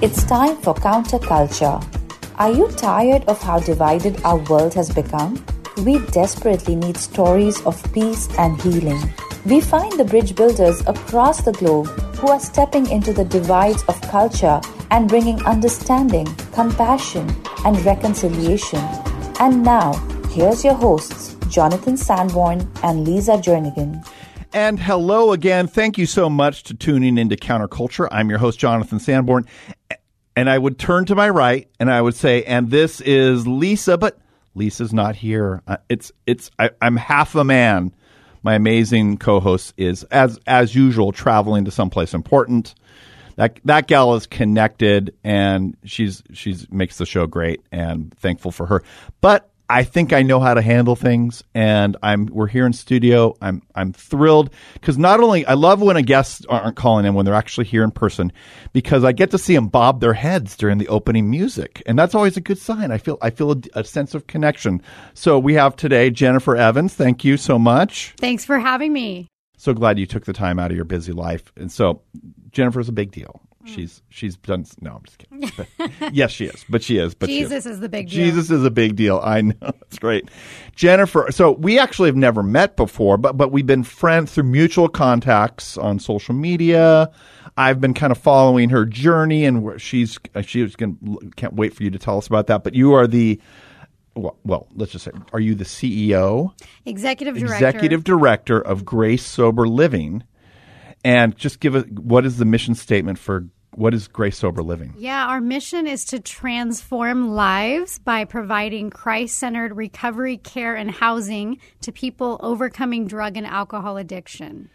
It's time for counterculture. Are you tired of how divided our world has become? We desperately need stories of peace and healing. We find the bridge builders across the globe who are stepping into the divides of culture and bringing understanding, compassion, and reconciliation. And now, here's your hosts, Jonathan Sanborn and Lisa Jernigan. And hello again. Thank you so much to tuning into Counterculture. I'm your host, Jonathan Sanborn. And I would turn to my right and I would say, and this is Lisa, but Lisa's not here. Uh, it's, it's, I, I'm half a man. My amazing co-host is, as, as usual, traveling to someplace important. That, that gal is connected and she's, she's makes the show great and thankful for her. But I think I know how to handle things, and I'm we're here in studio. I'm I'm thrilled because not only I love when a guests aren't calling in when they're actually here in person, because I get to see them bob their heads during the opening music, and that's always a good sign. I feel I feel a, a sense of connection. So we have today Jennifer Evans. Thank you so much. Thanks for having me. So glad you took the time out of your busy life, and so Jennifer's a big deal. Mm. She's she's done. No, I'm just kidding. But, yes, she is. But she is. But Jesus is. is the big deal. Jesus is a big deal. I know. That's great. Jennifer. So we actually have never met before, but but we've been friends through mutual contacts on social media. I've been kind of following her journey, and she's uh, she's going can't wait for you to tell us about that. But you are the well, well, let's just say, are you the CEO, executive director, executive director of Grace Sober Living? And just give it what is the mission statement for what is Grace Sober Living? Yeah, our mission is to transform lives by providing Christ centered recovery care and housing to people overcoming drug and alcohol addiction.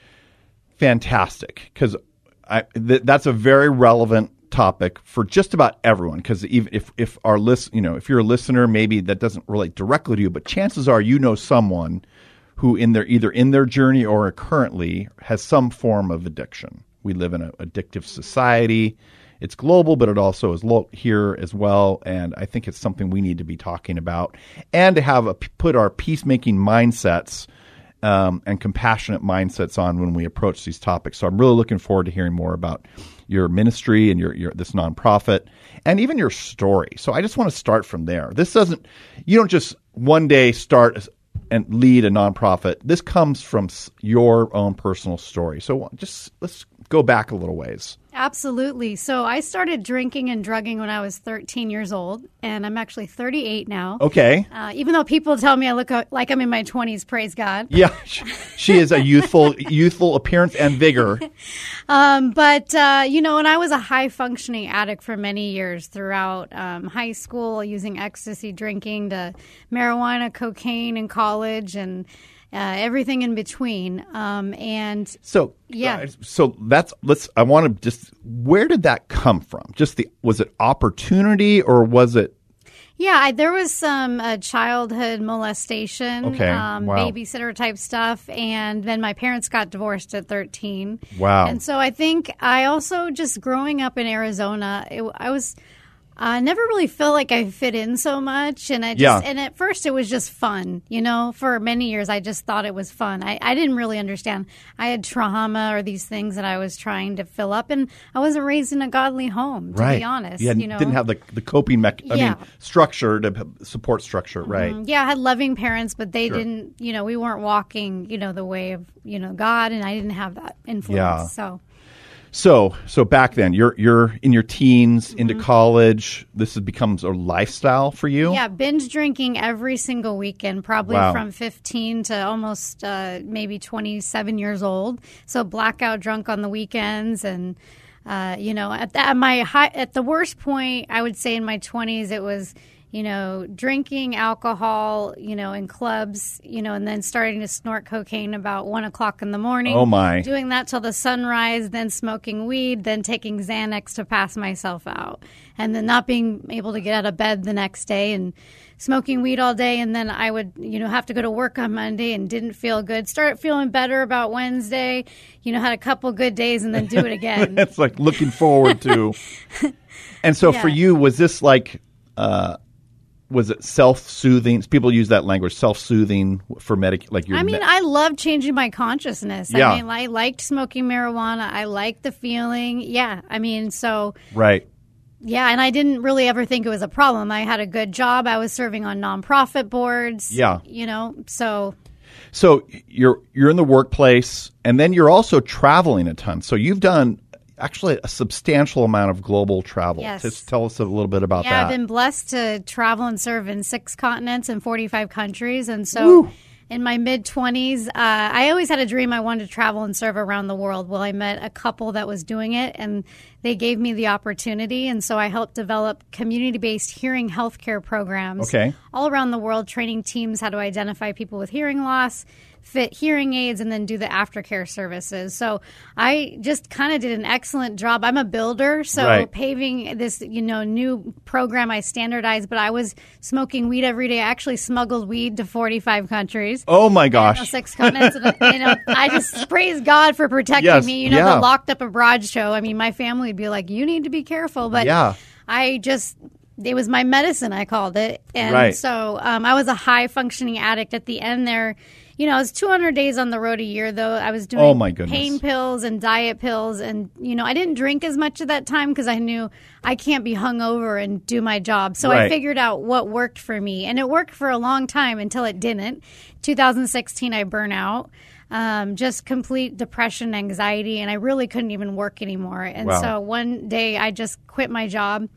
Fantastic. Because th- that's a very relevant topic for just about everyone because even if, if our list you know if you're a listener maybe that doesn't relate directly to you but chances are you know someone who in their either in their journey or currently has some form of addiction we live in an addictive society. It's global, but it also is lo- here as well. And I think it's something we need to be talking about and to have a, put our peacemaking mindsets um, and compassionate mindsets on when we approach these topics. So I'm really looking forward to hearing more about your ministry and your, your this nonprofit and even your story. So I just want to start from there. This doesn't you don't just one day start and lead a nonprofit. This comes from your own personal story. So just let's go back a little ways. Absolutely. So I started drinking and drugging when I was 13 years old, and I'm actually 38 now. Okay. Uh, even though people tell me I look like I'm in my 20s, praise God. Yeah, she is a youthful, youthful appearance and vigor. Um, but uh, you know, and I was a high functioning addict for many years throughout um, high school, using ecstasy, drinking to marijuana, cocaine in college, and uh, everything in between. Um, and so, yeah, so that's let's. I want to just where did that come from? Just the was it opportunity or was it? Yeah, I, there was some uh, childhood molestation, okay. um, wow. babysitter type stuff, and then my parents got divorced at 13. Wow. And so I think I also just growing up in Arizona, it, I was I never really felt like I fit in so much, and I just Yeah. and at first it was just fun, you know. For many years, I just thought it was fun. I, I didn't really understand. I had trauma or these things that I was trying to fill up, and I wasn't raised in a godly home, to right. be honest. had- you know, didn't have the the coping mech. I Yeah. mean, structure to support structure. Right. Mm, Yeah, I had loving parents, but they Sure. didn't. You know, we weren't walking, you know, the way of you know God, and I didn't have that influence. Yeah. So So so back then, you're you're in your teens Mm-hmm. into college. This is, becomes a lifestyle for you. Yeah, binge drinking every single weekend, probably Wow. from 15 to almost uh, maybe 27 years old. So blackout drunk on the weekends, and uh, you know, at, the, at my high, at the worst point, I would say in my 20s, it was. You know, drinking alcohol, you know, in clubs, you know, and then starting to snort cocaine about one o'clock in the morning. Oh, my. Doing that till the sunrise, then smoking weed, then taking Xanax to pass myself out, and then not being able to get out of bed the next day and smoking weed all day. And then I would, you know, have to go to work on Monday and didn't feel good. Start feeling better about Wednesday, you know, had a couple good days and then do it again. it's like looking forward to. and so for you, was this like, uh, was it self-soothing? People use that language, self-soothing for medic, like your. I mean, me- I love changing my consciousness. Yeah. I mean, I liked smoking marijuana. I liked the feeling. Yeah. I mean, so right. yeah, and I didn't really ever think it was a problem. I had a good job. I was serving on nonprofit boards. Yeah. You know, so So you're you're in the workplace, and then you're also traveling a ton. So you've done actually a substantial amount of global travel. Yes. Just tell us a little bit about yeah, that. I've been blessed to travel and serve in six continents and 45 countries. And so in my mid 20s, uh, I always had a dream I wanted to travel and serve around the world. Well, I met a couple that was doing it and they gave me the opportunity. And so I helped develop community based hearing healthcare programs Okay. all around the world, training teams how to identify people with hearing loss. Fit hearing aids and then do the aftercare services. So I just kind of did an excellent job. I'm a builder, so Right. paving this you know new program I standardized, but I was smoking weed every day. I actually smuggled weed to 45 countries. oh my You know, gosh! six continents. And, you know, I just praise God for protecting Yes, me. You know, yeah. the locked up abroad show. I mean, my family would be like, "You need to be careful," but Yeah. I just it was my medicine. I called it, and Right. so um, I was a high functioning addict at the end there. You know, I was 200 days on the road a year, though. I was doing Oh, my goodness. pain pills and diet pills, and you know, I didn't drink as much at that time because I knew I can't be hungover and do my job. So I figured out what worked for me, and it worked for a long time until it didn't. 2016, I burn out. Um, just complete depression, anxiety, and I really couldn't even work anymore. And Wow. so one day I just quit my job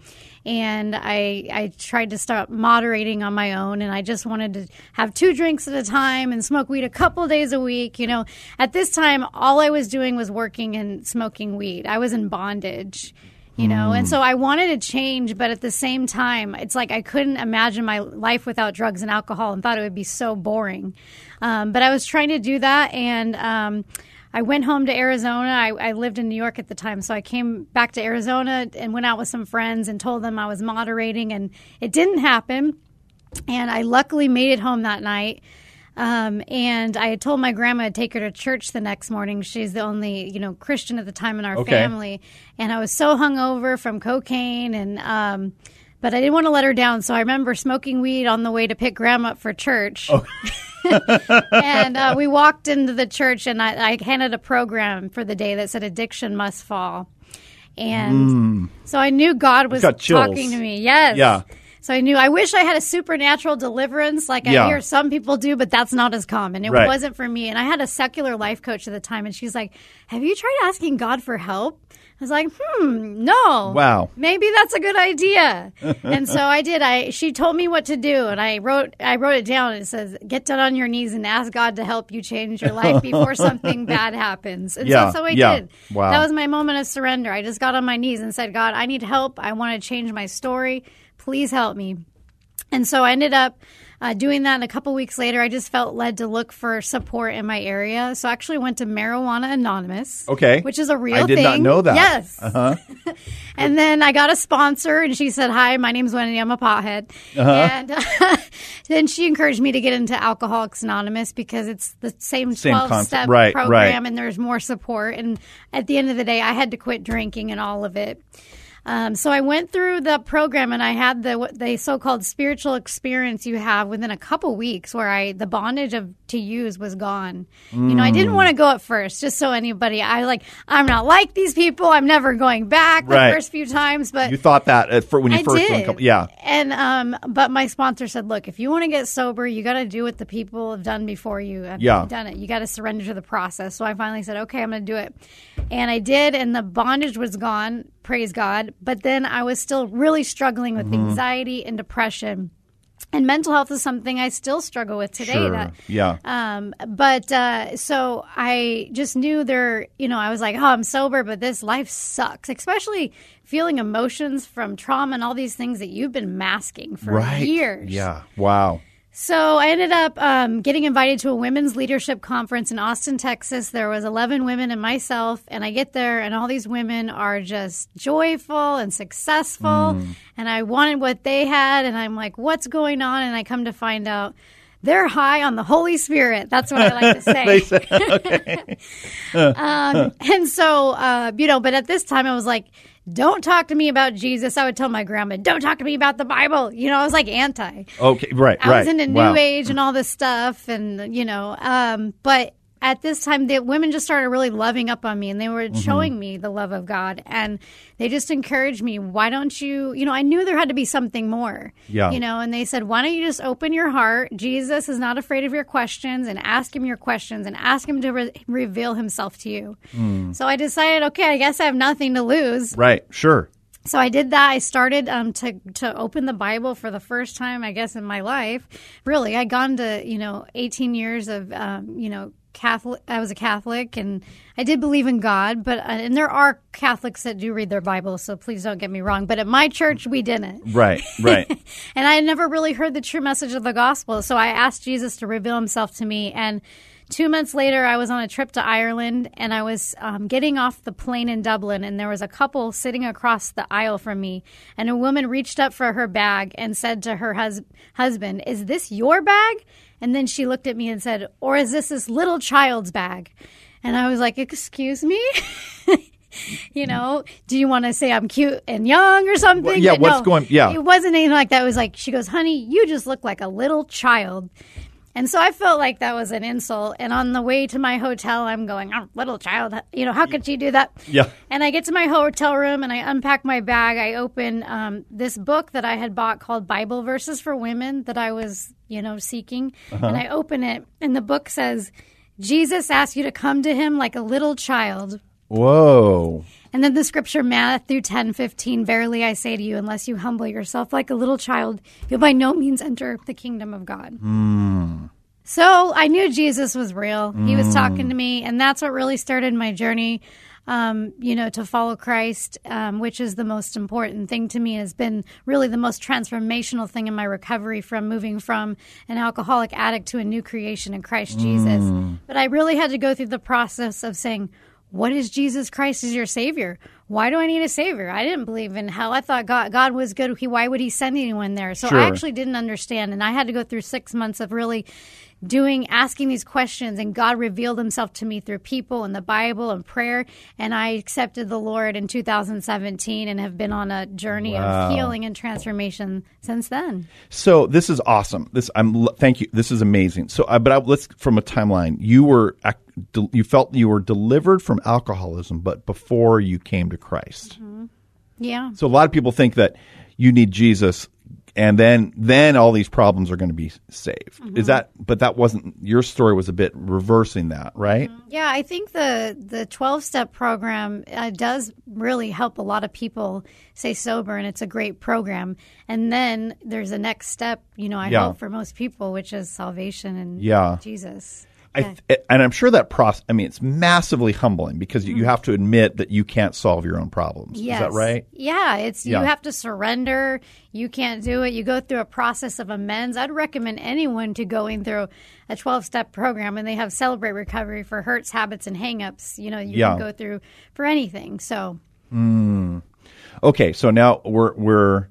and I I tried to start moderating on my own and I just wanted to have two drinks at a time and smoke weed a couple days a week. You know, at this time all I was doing was working and smoking weed. I was in bondage. You know, and so I wanted to change, but at the same time, it's like I couldn't imagine my life without drugs and alcohol and thought it would be so boring. Um, but I was trying to do that, and um, I went home to Arizona. I, I lived in New York at the time, so I came back to Arizona and went out with some friends and told them I was moderating, and it didn't happen. And I luckily made it home that night. Um, and I had told my grandma to take her to church the next morning. She's the only, you know, Christian at the time in our Okay. family. And I was so hungover from cocaine and, um, but I didn't want to let her down. So I remember smoking weed on the way to pick grandma up for church. and uh, we walked into the church and I, I handed a program for the day that said addiction must fall. And so I knew God was talking to me. Yes. Yeah. So I knew I wish I had a supernatural deliverance like Yeah. I hear some people do, but that's not as common. It Right. wasn't for me. And I had a secular life coach at the time, and she's like, "Have you tried asking God for help?" I was like, "Hmm, no." Wow. Maybe that's a good idea. and so I did. I she told me what to do, and I wrote I wrote it down. It says, "Get down on your knees and ask God to help you change your life before something bad happens." And Yeah, so that's what I yeah. did. Wow. That was my moment of surrender. I just got on my knees and said, "God, I need help. I want to change my story. Please help me." And so I ended up uh, doing that. And a couple weeks later, I just felt led to look for support in my area. So I actually went to Marijuana Anonymous. Okay. Which is a real I did thing. not know that. Yes. Uh-huh. and then I got a sponsor, and she said, Hi, my name's Wendy. I'm a pothead. Uh-huh. And uh, then she encouraged me to get into Alcoholics Anonymous because it's the same Same 12 concept. step Right, program, right. and there's more support. And at the end of the day, I had to quit drinking and all of it. Um, so I went through the program and I had the the so-called spiritual experience you have within a couple weeks, where I the bondage of to use was gone. You know, I didn't Mm. want to go at first, just so anybody. I like I'm not like these people. I'm never going back the Right. first few times, but You thought that at, when you I first did. couple, yeah. And um, but my sponsor said, look, if you want to get sober, you got to do what the people have done before you have Yeah. done it. You got to surrender to the process. So I finally said, okay, I'm going to do it, and I did, and the bondage was gone. Praise God. But then I was still really struggling with Mm-hmm. anxiety and depression. And mental health is something I still struggle with today. Sure. That, Yeah. Um, but uh, so I just knew there, you know, I was like, oh, I'm sober, but this life sucks, especially feeling emotions from trauma and all these things that you've been masking for right. years. Yeah. Wow. So I ended up um, getting invited to a women's leadership conference in Austin, Texas. There was 11 women and myself, and I get there, and all these women are just joyful and successful, and I wanted what they had, and I'm like, "What's going on?" And I come to find out. They're high on the Holy Spirit. That's what I like to say. um, and so, uh, you know, but at this time I was like, don't talk to me about Jesus. I would tell my grandma, don't talk to me about the Bible. You know, I was like anti. Okay. Right. I right. was into wow. New Age and all this stuff, and you know, um, but at this time, the women just started really loving up on me, and they were Mm-hmm. showing me the love of God, and they just encouraged me. Why don't you? You know, I knew there had to be something more. Yeah. You know, and they said, why don't you just open your heart? Jesus is not afraid of your questions, and ask him your questions, and ask him to re- reveal himself to you. So I decided, okay, I guess I have nothing to lose. Right. Sure. So I did that. I started um, to to open the Bible for the first time, I guess, in my life. Really, I'd gone to you know 18 years of um, you know Catholic. I was a Catholic, and I did believe in God. But uh, and there are Catholics that do read their Bible, so please don't get me wrong. But at my church, we didn't. Right. Right. And I never really heard the true message of the gospel. So I asked Jesus to reveal himself to me. And two months later, I was on a trip to Ireland and I was um, getting off the plane in Dublin. And there was a couple sitting across the aisle from me. And a woman reached up for her bag and said to her hus- husband, Is this your bag? And then she looked at me and said, Or is this this little child's bag? And I was like, Excuse me? you know, do you want to say I'm cute and young or something? Well, yeah, But what's no, going- yeah. It wasn't anything like that. It was like, she goes, honey, you just look like a little child. And so I felt like that was an insult. And on the way to my hotel, I'm going, oh, little child, you know, how could she do that? Yeah. And I get to my hotel room and I unpack my bag. I open um, this book that I had bought called Bible Verses for Women that I was, you know, seeking. Uh-huh. And I open it, and the book says, Jesus asked you to come to him like a little child. Whoa. And then the scripture, Matthew ten fifteen, verily I say to you, unless you humble yourself like a little child, you'll by no means enter the kingdom of God. So I knew Jesus was real. He was talking to me, and that's what really started my journey. Um, you know, to follow Christ, um, which is the most important thing to me, has been really the most transformational thing in my recovery from moving from an alcoholic addict to a new creation in Christ Jesus. But I really had to go through the process of saying, what is Jesus Christ as your Savior? Why do I need a Savior? I didn't believe in hell. I thought God, God was good. He, why would He send anyone there? So Sure. I actually didn't understand, and I had to go through six months of really doing asking these questions and God revealed himself to me through people and the Bible and prayer and I accepted the Lord in 2017 and have been on a journey Wow. of healing and transformation since then. So this is awesome. This I'm thank you. This is amazing. So, uh, but I, let's from a timeline. You were you felt you were delivered from alcoholism, but before you came to Christ. Mm-hmm. Yeah. So a lot of people think that you need Jesus, and then then all these problems are going to be saved. Is mm-hmm. that? But that wasn't your story. Was a bit reversing that, right? Mm-hmm. Yeah, I think the the 12 step program uh, does really help a lot of people stay sober and it's a great program. And then there's a next step, you know, I Yeah. hope for most people which is salvation and Yeah. Jesus. I th- and I'm sure that process. I mean, it's massively humbling because you, you mm-hmm. have to admit that you can't solve your own problems. Yes. Is that right? Yeah, it's Yeah. you have to surrender. You can't do it. You go through a process of amends. I'd recommend anyone to going through a 12 step program and they have Celebrate Recovery for hurts, habits, and hangups. You know, you Yeah. can go through for anything. So, mm. Okay, so now we're we're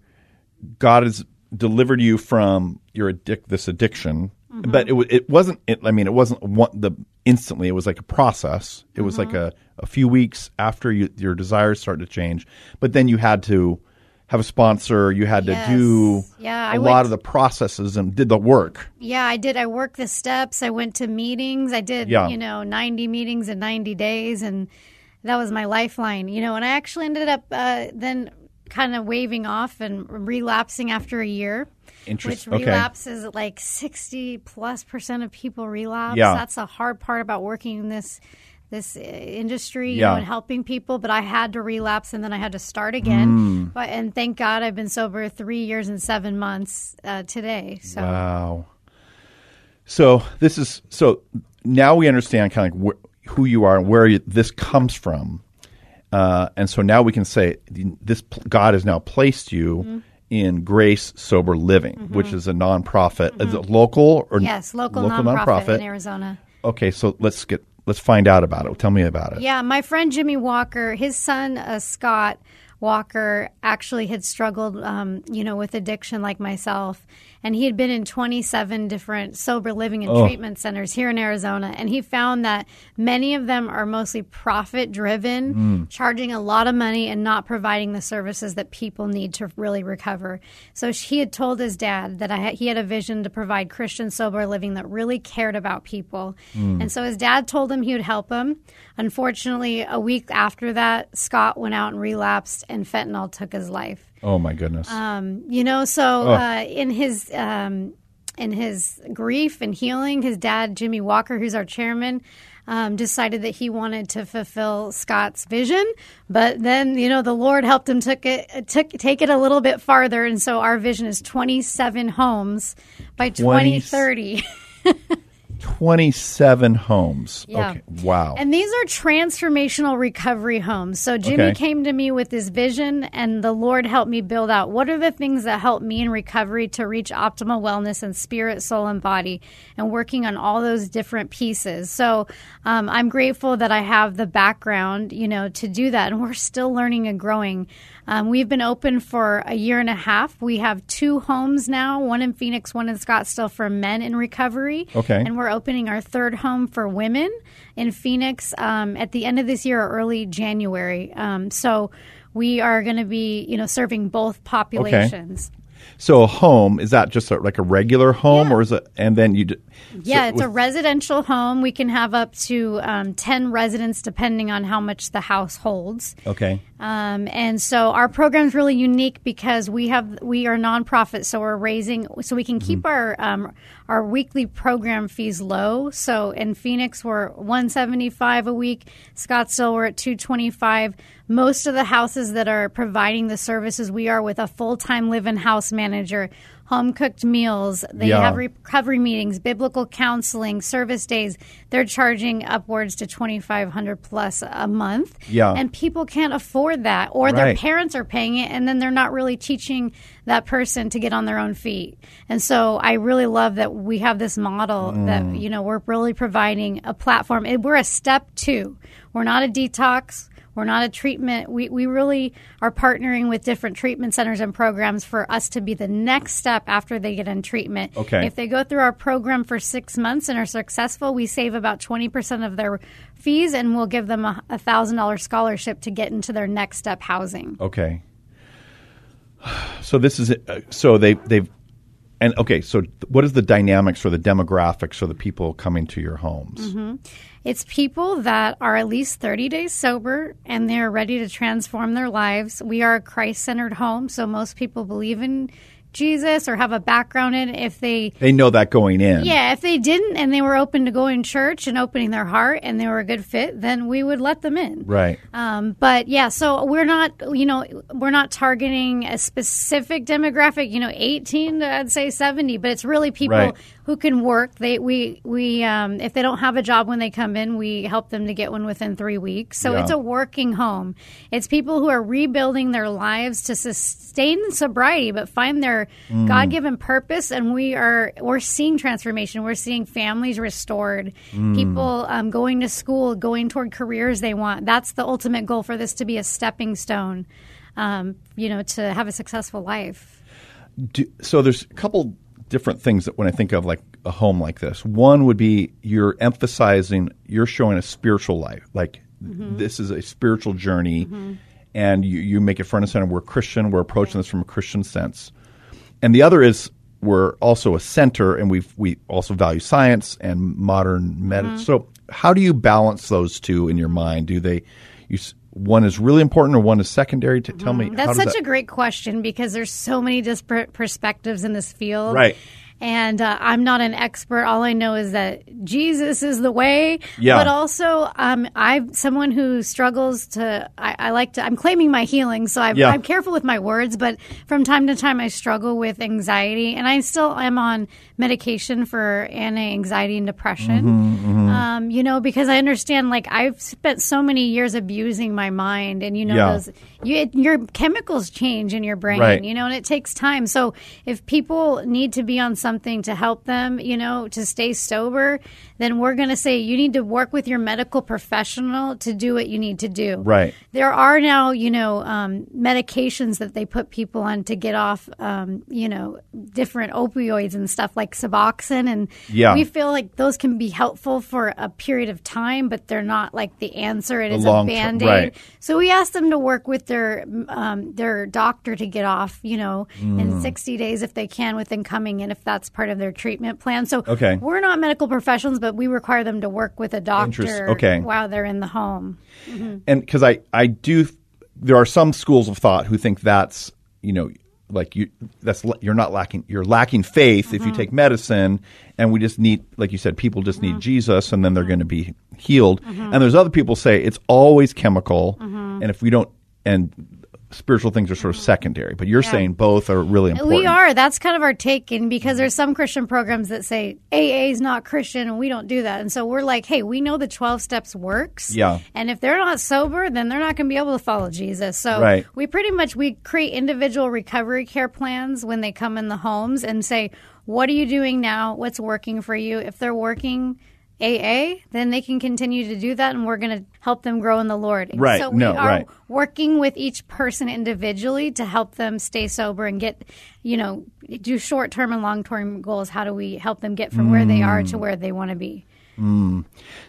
God has delivered you from your addic- this addiction, but it it wasn't. It, I mean, it wasn't one, the instantly. It was like a process. It was like a, a few weeks after you, your desires started to change, but then you had to have a sponsor. You had Yes. to do Yeah, a I lot of the processes and did the work. yeah, I did. I worked the steps. I went to meetings. I did, Yeah. you know, 90 meetings in 90 days. And that was my lifeline, you know. And I actually ended up uh, then kind of waving off and relapsing after a year. Interest- Which okay. relapses like 60 plus percent of people relapse. Yeah. That's a hard part about working this this uh, industry, you know, and helping people, but I had to relapse and then I had to start again. But and thank God I've been sober three years and seven months uh, today. So Wow. So this is so now we understand kind of like wh- who you are and where you, this comes from, uh, and so now we can say this God has now placed you Mm-hmm. In Grace Sober Living, which is a nonprofit. Is it local or Mm-hmm. yes, local, nonprofit, in Arizona. Okay, so let's get let's find out about it. Tell me about it. Yeah, my friend Jimmy Walker, his son uh, Scott Walker, actually had struggled, um, you know, with addiction like myself, and he had been in 27 different sober living and treatment centers here in Arizona, and he found that many of them are mostly profit driven, charging a lot of money and not providing the services that people need to really recover. So he had told his dad that I had, he had a vision to provide Christian sober living that really cared about people, and so his dad told him he would help him. Unfortunately, a week after that, Scott went out and relapsed, and fentanyl took his life. Oh my goodness. Um, you know, so uh, in his um, in his grief and healing, his dad Jimmy Walker, who's our chairman. Um, decided that he wanted to fulfill Scott's vision, but then you know the Lord helped him took it took take it a little bit farther, and so our vision is 27 homes by 20 2030. 27 homes. Yeah. Okay. Wow. And these are transformational recovery homes. So Jimmy Okay. came to me with this vision, and the Lord helped me build out what are the things that help me in recovery to reach optimal wellness in spirit, soul, and body, and working on all those different pieces. So um, I'm grateful that I have the background, you know, to do that, and we're still learning and growing. Um, we've been open for a year and a half. We have two homes now, one in Phoenix, one in Scottsdale for men in recovery. Okay. And we're opening our third home for women in Phoenix um, at the end of this year or early January. Um, so we are going to be, you know, serving both populations. So a home is that just a, like a regular home, Yeah. or is it? And then you. d- Yeah, so it's a residential home. We can have up to um, 10 residents depending on how much the house holds. okay. Um, and so our program is really unique because we have we are nonprofit, so we're raising so we can keep our um, our weekly program fees low. So in Phoenix we're one seventy five a week, Scottsdale we're at two twenty five. Most of the houses that are providing the services, we are with a full time live in house manager. Home cooked meals. They Yeah. have recovery meetings, biblical counseling, service days. They're charging upwards to twenty five hundred plus a month. Yeah. and people can't afford that or their parents are paying it and then they're not really teaching that person to get on their own feet and so i really love that we have this model that mm. you know we're really providing a platform we're a step two we're not a detox we're not a treatment. We, we really are partnering with different treatment centers and programs for us to be the next step after they get in treatment. Okay. If they go through our program for six months and are successful, we save about 20% of their fees and we'll give them a a $1,000 scholarship to get into their next step housing. Okay. So this is uh, so they they've and okay. So what is the dynamics or the demographics for the people coming to your homes? Mm-hmm. It's people that are at least 30 days sober and they're ready to transform their lives. We are a Christ centered home, so most people believe in Jesus or have a background in. If they They know that going in. Yeah, if they didn't and they were open to going to church and opening their heart and they were a good fit, then we would let them in. Right. Um, but yeah, so we're not, you know, we're not targeting a specific demographic. You know, eighteen to I'd say seventy, but it's really people Right. who can work. They we we um, if they don't have a job when they come in, we help them to get one within three weeks. So Yeah. it's a working home. It's people who are rebuilding their lives to sustain sobriety, but find their Mm. God given purpose. And we are we're seeing transformation. We're seeing families restored, Mm. people um, going to school, going toward careers they want. That's the ultimate goal for this to be a stepping stone. Um, you know, to have a successful life. Do, so there's a couple different things that when I think of like a home like this, one would be you're emphasizing, you're showing a spiritual life, like Mm-hmm. this is a spiritual journey, and you, you make it front and center. We're Christian. We're approaching this from a Christian sense, and the other is we're also a center, and we we also value science and modern medicine. Mm-hmm. So how do you balance those two in your mind? Do they you one is really important or one is secondary? To tell me Mm-hmm. That's does such that- a great question because there's so many disparate perspectives in this field. Right. And uh, I'm not an expert. All I know is that Jesus is the way. Yeah. But also, um, I'm someone who struggles to. I, I like to. I'm claiming my healing, so I'm, Yeah. I'm careful with my words. But from time to time, I struggle with anxiety, and I still am on medication for anti-anxiety and depression. Mm-hmm, Um, you know, because I understand. Like I've spent so many years abusing my mind, and you know, Yeah. those you, it, your chemicals change in your brain. Right. You know, and it takes time. So if people need to be on something to help them, you know, to stay sober, then we're going to say you need to work with your medical professional to do what you need to do. Right. There are now, you know, um, medications that they put people on to get off, um, you know, different opioids and stuff like Suboxone, and Yeah. we feel like those can be helpful for a period of time, but they're not like the answer. It The is a band aid. right. So we ask them to work with their um, their doctor to get off, you know, Mm. in 60 days if they can, within coming in if that's part of their treatment plan. So Okay. we're not medical professionals, but we require them to work with a doctor okay. while they're in the home. and because I I do there are some schools of thought who think that's you know like you that's you're not lacking you're lacking faith if you Mm-hmm. take medicine and we just need like you said people just need Jesus and then they're going to be healed Mm-hmm. and there's other people say it's always chemical and if we don't and spiritual things are sort of secondary but you're saying both are really important We are. That's kind of our take, and because there's some Christian programs that say AA is not Christian, and we don't do that. And so we're like, hey, we know the 12 steps works. Yeah. And if they're not sober, then they're not going to be able to follow Jesus. So Right. we pretty much we create individual recovery care plans when they come in the homes and say, what are you doing now? What's working for you? If they're working. AA, then they can continue to do that, and we're going to help them grow in the Lord. Right. So we No, are right. working with each person individually to help them stay sober and get, you know, do short term and long term goals. How do we help them get from where they are Mm. to where they want to be?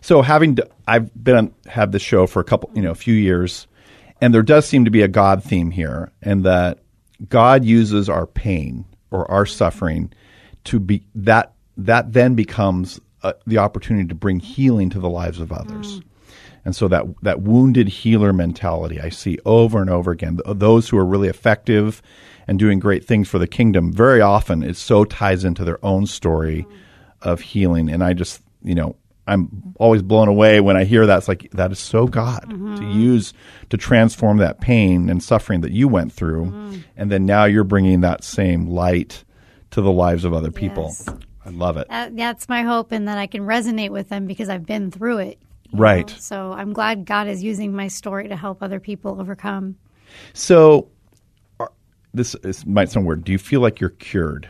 So having I've been on, have the show for a couple, you know, a few years, and there does seem to be a God theme here, and that God uses our pain or our suffering to be that that then becomes uh, the opportunity to bring healing to the lives of others. Mm. And so that that wounded healer mentality I see over and over again. Those who are really effective and doing great things for the kingdom, very often it so ties into their own story mm. of healing. And I just, you know, I'm always blown away when I hear that. It's like that is so God to mm-hmm. use to transform that pain and suffering that you went through, mm. and then now you're bringing that same light to the lives of other people. Yes. I love it. That, that's my hope, and that I can resonate with them because I've been through it. Right. know? So I'm glad God is using my story to help other people overcome. So, are, this, might sound weird. Do you feel like you're cured?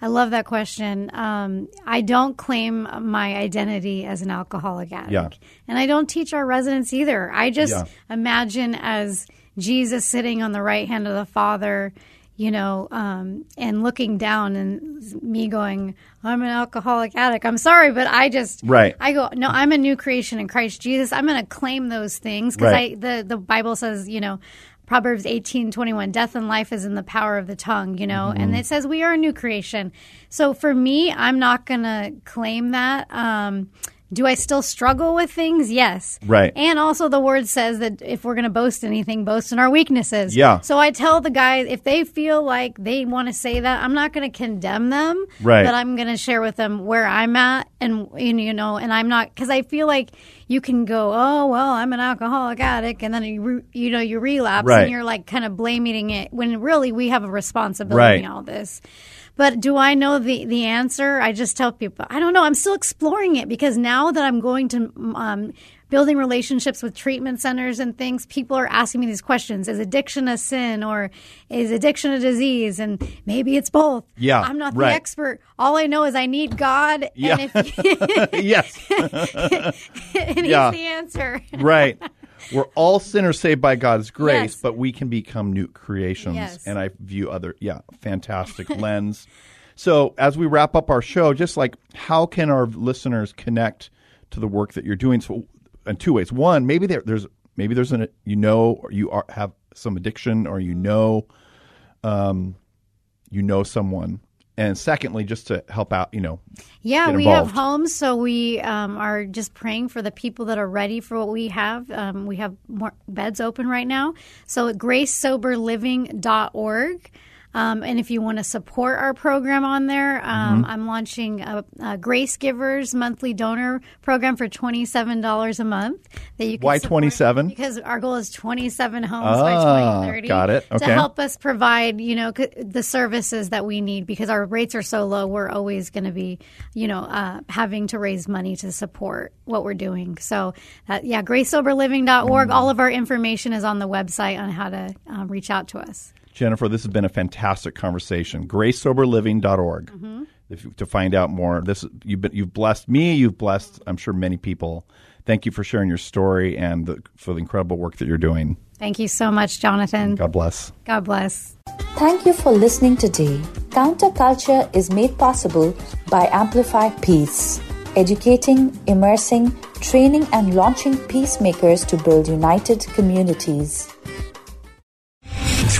I love that question. Um, I don't claim my identity as an alcoholic addict. Yeah. And I don't teach our residents either. I just Yeah. imagine as Jesus sitting on the right hand of the Father, you know, um, and looking down and me going, I'm an alcoholic addict. I'm sorry, but I just, Right. I go, no, I'm a new creation in Christ Jesus. I'm going to claim those things because Right. I, the, the Bible says, you know, Proverbs eighteen twenty one, death and life is in the power of the tongue, you know, Mm-hmm. and it says we are a new creation. So for me, I'm not going to claim that. Um, do I still struggle with things? Yes. Right. And also, the word says that if we're going to boast anything, boast in our weaknesses. Yeah. So I tell the guys if they feel like they want to say that, I'm not going to condemn them. Right. But I'm going to share with them where I'm at, and and, you know, and I'm not because I feel like you can go, oh well, I'm an alcoholic addict, and then you re, you know you relapse, Right. and you're like kind of blaming it when really we have a responsibility Right. in all this. But do I know the, the answer? I just tell people, I don't know. I'm still exploring it because now that I'm going to um, building relationships with treatment centers and things, people are asking me these questions. Is addiction a sin or is addiction a disease? And maybe it's both. Yeah, I'm not right. the expert. All I know is I need God. Yeah. And, if, yes. and Yeah. He's the answer. right. We're all sinners saved by God's grace, Yes. but we can become new creations. Yes. And I view other, yeah, fantastic lens. So as we wrap up our show, just like how can our listeners connect to the work that you're doing? So, in two ways. One, maybe there, there's maybe there's an you know or you are have some addiction or you know, um, you know someone. And secondly, just to help out, you know, Yeah, we have homes, so we um, are just praying for the people that are ready for what we have. Um, we have more beds open right now. So at gracesoberliving.org. Um, and if you want to support our program on there, um, I'm launching a, a Grace Givers monthly donor program for twenty seven dollars a month. That you can Why support 27? Because our goal is twenty seven homes by Ah, twenty thirty. got it. Okay. To help us provide, you know, c- the services that we need because our rates are so low. We're always going to be, you know, uh, having to raise money to support what we're doing. So, uh, yeah, gracesoberliving.org. Mm. All of our information is on the website on how to um, reach out to us. Jennifer, this has been a fantastic conversation. GraceSoberLiving.org Mm-hmm. if, to find out more. This you've been, you've blessed me. You've blessed, I'm sure, many people. Thank you for sharing your story and the, for the incredible work that you're doing. Thank you so much, Jonathan. God bless. God bless. Thank you for listening today. Counterculture is made possible by Amplify Peace, educating, immersing, training, and launching peacemakers to build united communities.